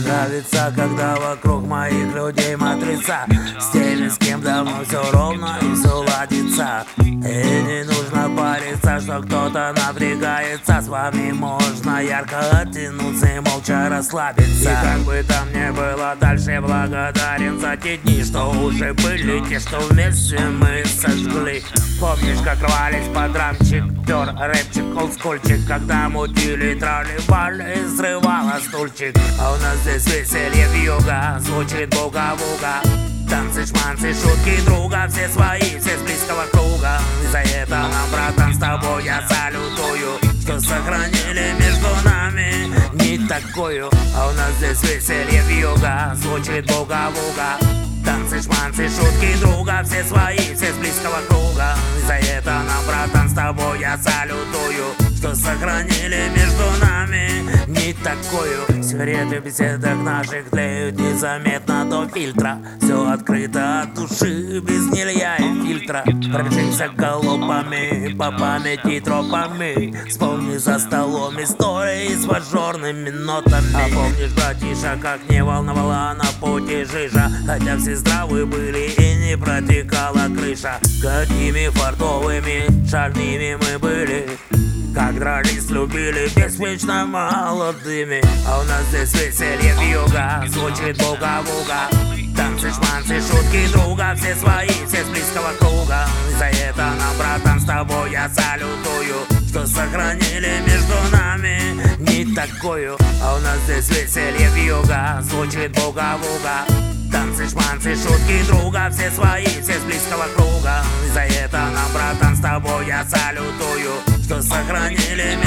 нравится, когда вокруг моих людей матрица. С теми, с кем давно все ровно и все ладится И не париться, что кто-то напрягается С вами можно ярко оттянуться и молча расслабиться. И как бы там ни было дальше, благодарен за те дни, что уже были Те, что вместе мы сожгли. Помнишь, как рвались под рамчик, пер рэпчик, олдскульчик Когда мутили, тролливали, срывала стульчик. А у нас здесь веселье вьюга, звучит буга-буга Танцы, шманцы, шутки друга Все свои, все с тобой я салютую Что сохранили между нами. Не такую А у нас здесь веселье вьюга, звучит буга-буга Танцы, шманцы, шутки друга. Все свои, все с близкого круга. За это нам, братан, с тобой я салютую Что сохранили между нами не такую. Сигареты в беседах наших тлеют незаметно до фильтра. Все открыто от души, без нелья и фильтра. Пробежимся голубами по памяти тропами. Вспомни за столом истории с мажорными нотами. А помнишь, братиша, как не волновала на пути жижа? Хотя все здравы были и не протекала крыша. Какими фартовыми, шальными мы были как дрались, любили, бесконечно молодыми. А у нас здесь веселье вьюга, звучит буга-буга Танцы, шманцы, шутки друга, все свои, все с близкого круга. За это нам, братан, с тобой я салютую Что сохранили между нами не такую. А у нас здесь веселье вьюга, звучит буга-буга Танцы, шманцы, шутки друга Все свои, все с близкого круга. За это нам, братан, с тобой я салютую Что сохранили между